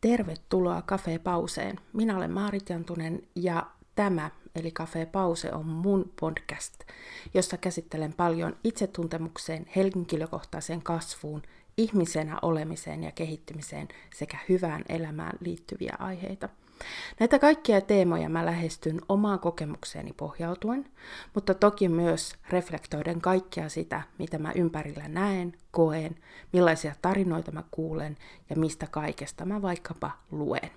Tervetuloa Cafe Pauseen. Minä olen Maarit Jantunen ja tämä, eli Cafe Pause, on mun podcast, jossa käsittelen paljon itsetuntemukseen, henkilökohtaiseen kasvuun, ihmisenä olemiseen ja kehittymiseen sekä hyvään elämään liittyviä aiheita – Näitä kaikkia teemoja mä lähestyn omaan kokemukseeni pohjautuen, mutta toki myös reflektoiden kaikkea sitä, mitä mä ympärillä näen, koen, millaisia tarinoita mä kuulen ja mistä kaikesta mä vaikkapa luen.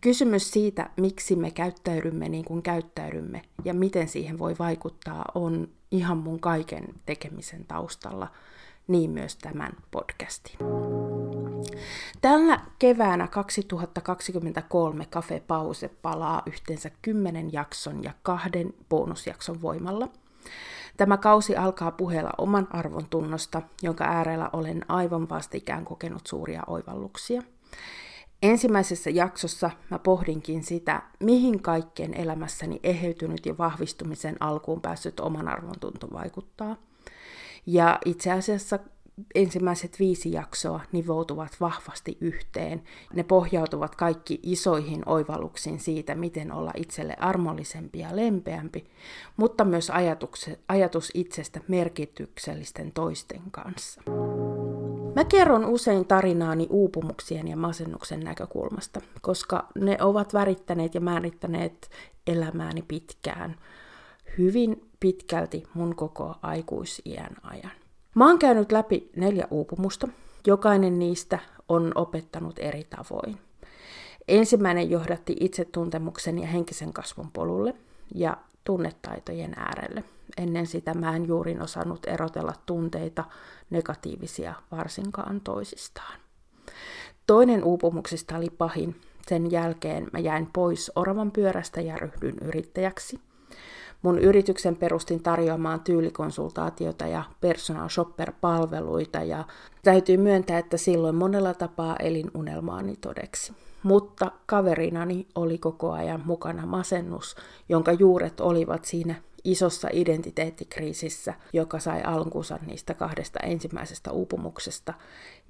Kysymys siitä, miksi me käyttäydymme niin kuin käyttäydymme ja miten siihen voi vaikuttaa, on ihan mun kaiken tekemisen taustalla, niin myös tämän podcastin. Tällä keväänä 2023 Cafe Pause palaa yhteensä 10 jakson ja kahden bonusjakson voimalla. Tämä kausi alkaa puheella oman arvon tunnosta, jonka äärellä olen aivan vastikään kokenut suuria oivalluksia. Ensimmäisessä jaksossa mä pohdinkin sitä, mihin kaikkeen elämässäni eheytynyt ja vahvistumisen alkuun päässyt oman arvon tunto vaikuttaa. Ja itse asiassa ensimmäiset viisi jaksoa nivoutuvat vahvasti yhteen. Ne pohjautuvat kaikki isoihin oivalluksiin siitä, miten olla itselle armollisempi ja lempeämpi, mutta myös ajatus itsestä merkityksellisten toisten kanssa. Mä kerron usein tarinaani uupumuksien ja masennuksen näkökulmasta, koska ne ovat värittäneet ja määrittäneet elämääni pitkään, hyvin pitkälti mun koko aikuisiän ajan. Mä oon käynyt läpi neljä uupumusta. Jokainen niistä on opettanut eri tavoin. Ensimmäinen johdatti itsetuntemuksen ja henkisen kasvun polulle ja tunnetaitojen äärelle. Ennen sitä mä en juurin osannut erotella tunteita, negatiivisia varsinkaan toisistaan. Toinen uupumuksista oli pahin. Sen jälkeen mä jäin pois oravan pyörästä ja ryhdyin yrittäjäksi – Mun yrityksen perustin tarjoamaan tyylikonsultaatiota ja personal shopper-palveluita ja täytyy myöntää, että silloin monella tapaa elin unelmaani todeksi. Mutta kaverinani oli koko ajan mukana masennus, jonka juuret olivat siinä isossa identiteettikriisissä, joka sai alkunsa niistä kahdesta ensimmäisestä uupumuksesta,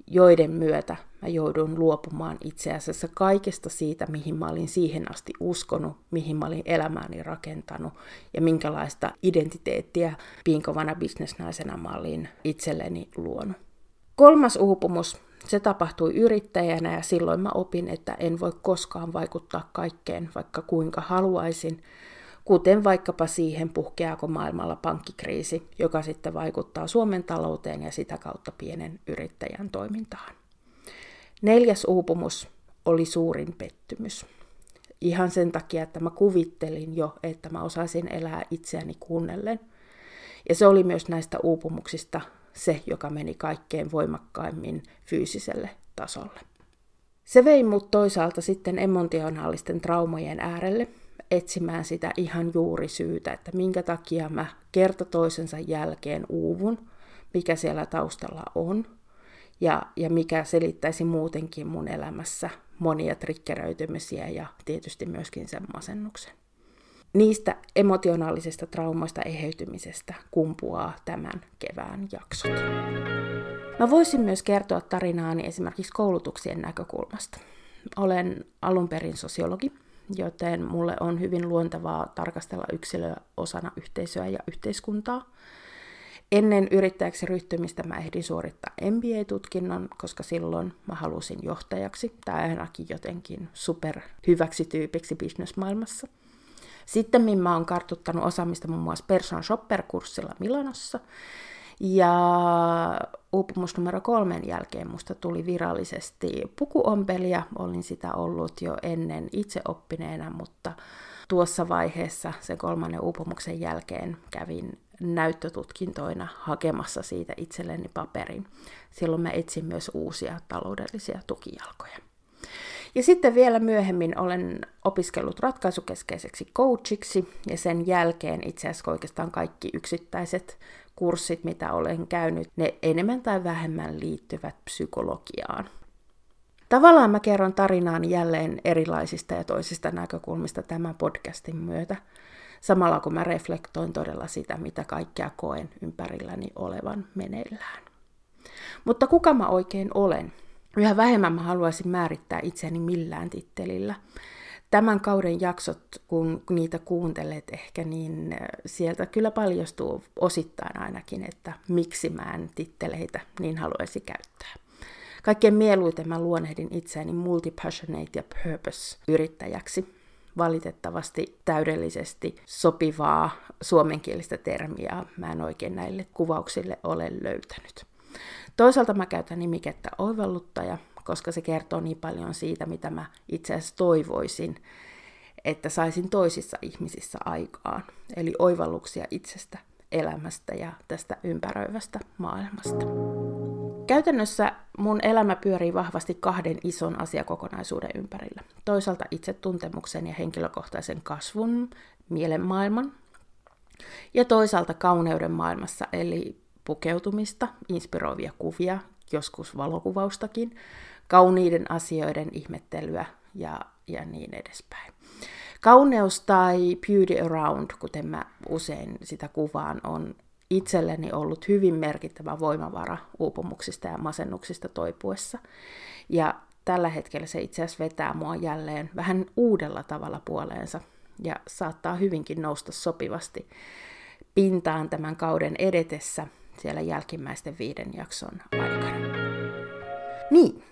joiden myötä mä joudun luopumaan itse asiassa kaikesta siitä, mihin mä olin siihen asti uskonut, mihin mä olin elämääni rakentanut ja minkälaista identiteettiä piinkovana bisnesnaisena mä olin itselleni luonut. Kolmas uupumus, se tapahtui yrittäjänä ja silloin mä opin, että en voi koskaan vaikuttaa kaikkeen, vaikka kuinka haluaisin, kuten vaikkapa siihen puhkeaako maailmalla pankkikriisi, joka sitten vaikuttaa Suomen talouteen ja sitä kautta pienen yrittäjän toimintaan. Neljäs uupumus oli suurin pettymys. Ihan sen takia, että mä kuvittelin jo, että mä osaisin elää itseäni kuunnellen. Ja se oli myös näistä uupumuksista se, joka meni kaikkein voimakkaimmin fyysiselle tasolle. Se vei mut toisaalta sitten emotionaalisten traumojen äärelle, etsimään sitä ihan juurisyytä, että minkä takia mä kerta toisensa jälkeen uuvun, mikä siellä taustalla on, ja, ja mikä selittäisi muutenkin mun elämässä monia triggeröitymisiä ja tietysti myöskin sen masennuksen. Niistä emotionaalisesta traumoista eheytymisestä kumpuaa tämän kevään jaksot. Mä voisin myös kertoa tarinaani esimerkiksi koulutuksien näkökulmasta. Olen alun perin sosiologi joten mulle on hyvin luontevaa tarkastella yksilöä osana yhteisöä ja yhteiskuntaa. Ennen yrittäjäksi ryhtymistä mä ehdin suorittaa MBA-tutkinnon, koska silloin mä halusin johtajaksi tai ainakin jotenkin super hyväksi tyypiksi bisnesmaailmassa. Sitten mä oon kartuttanut osaamista muun muassa Person Shopper-kurssilla Milanossa, ja uupumus numero kolmen jälkeen musta tuli virallisesti pukuompelia. Olin sitä ollut jo ennen itse oppineena, mutta tuossa vaiheessa sen kolmannen uupumuksen jälkeen kävin näyttötutkintoina hakemassa siitä itselleni paperin. Silloin mä etsin myös uusia taloudellisia tukijalkoja. Ja sitten vielä myöhemmin olen opiskellut ratkaisukeskeiseksi coachiksi ja sen jälkeen itse asiassa oikeastaan kaikki yksittäiset kurssit, mitä olen käynyt, ne enemmän tai vähemmän liittyvät psykologiaan. Tavallaan mä kerron tarinaan jälleen erilaisista ja toisista näkökulmista tämän podcastin myötä, samalla kun mä reflektoin todella sitä, mitä kaikkea koen ympärilläni olevan meneillään. Mutta kuka mä oikein olen? Yhä vähemmän mä haluaisin määrittää itseäni millään tittelillä. Tämän kauden jaksot, kun niitä kuuntelet ehkä, niin sieltä kyllä paljastuu osittain ainakin, että miksi mä en titteleitä niin haluaisi käyttää. Kaikkein mieluiten mä luonnehdin itseäni multipassionate ja purpose-yrittäjäksi. Valitettavasti täydellisesti sopivaa suomenkielistä termiä mä en oikein näille kuvauksille ole löytänyt. Toisaalta mä käytän nimikettä oivalluttaja, koska se kertoo niin paljon siitä, mitä mä itse asiassa toivoisin, että saisin toisissa ihmisissä aikaan. Eli oivalluksia itsestä, elämästä ja tästä ympäröivästä maailmasta. Käytännössä mun elämä pyörii vahvasti kahden ison asiakokonaisuuden ympärillä. Toisaalta itsetuntemuksen ja henkilökohtaisen kasvun, mielenmaailman, ja toisaalta kauneuden maailmassa, eli pukeutumista, inspiroivia kuvia, joskus valokuvaustakin, kauniiden asioiden ihmettelyä ja, ja niin edespäin. Kauneus tai beauty around, kuten mä usein sitä kuvaan, on itselleni ollut hyvin merkittävä voimavara uupumuksista ja masennuksista toipuessa. Ja tällä hetkellä se itse asiassa vetää mua jälleen vähän uudella tavalla puoleensa ja saattaa hyvinkin nousta sopivasti pintaan tämän kauden edetessä siellä jälkimmäisten viiden jakson aikana. Niin,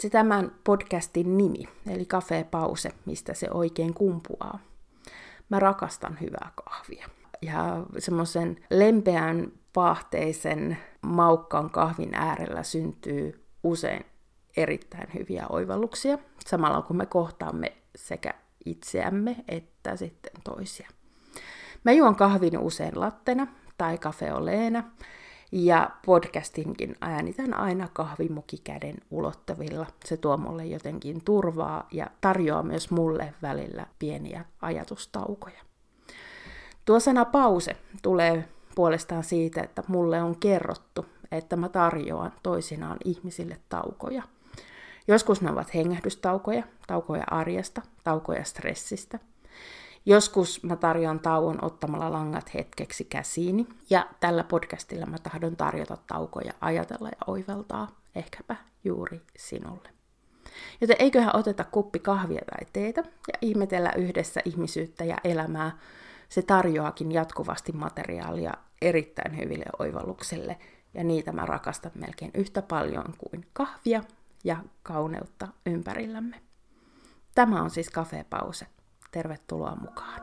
se tämän podcastin nimi, eli Cafe Pause, mistä se oikein kumpuaa. Mä rakastan hyvää kahvia. Ja semmoisen lempeän, paahteisen, maukkaan kahvin äärellä syntyy usein erittäin hyviä oivalluksia, samalla kun me kohtaamme sekä itseämme että sitten toisia. Mä juon kahvin usein lattena tai kafeoleena, ja podcastinkin äänitän aina kahvimukikäden ulottavilla. Se tuo mulle jotenkin turvaa ja tarjoaa myös mulle välillä pieniä ajatustaukoja. Tuo sana pause tulee puolestaan siitä, että mulle on kerrottu, että mä tarjoan toisinaan ihmisille taukoja. Joskus ne ovat hengähdystaukoja, taukoja arjesta, taukoja stressistä – Joskus mä tarjoan tauon ottamalla langat hetkeksi käsiini, ja tällä podcastilla mä tahdon tarjota taukoja ajatella ja oivaltaa, ehkäpä juuri sinulle. Joten eiköhän oteta kuppi kahvia tai teetä ja ihmetellä yhdessä ihmisyyttä ja elämää. Se tarjoakin jatkuvasti materiaalia erittäin hyville oivalluksille, ja niitä mä rakastan melkein yhtä paljon kuin kahvia ja kauneutta ympärillämme. Tämä on siis Pause. Tervetuloa mukaan.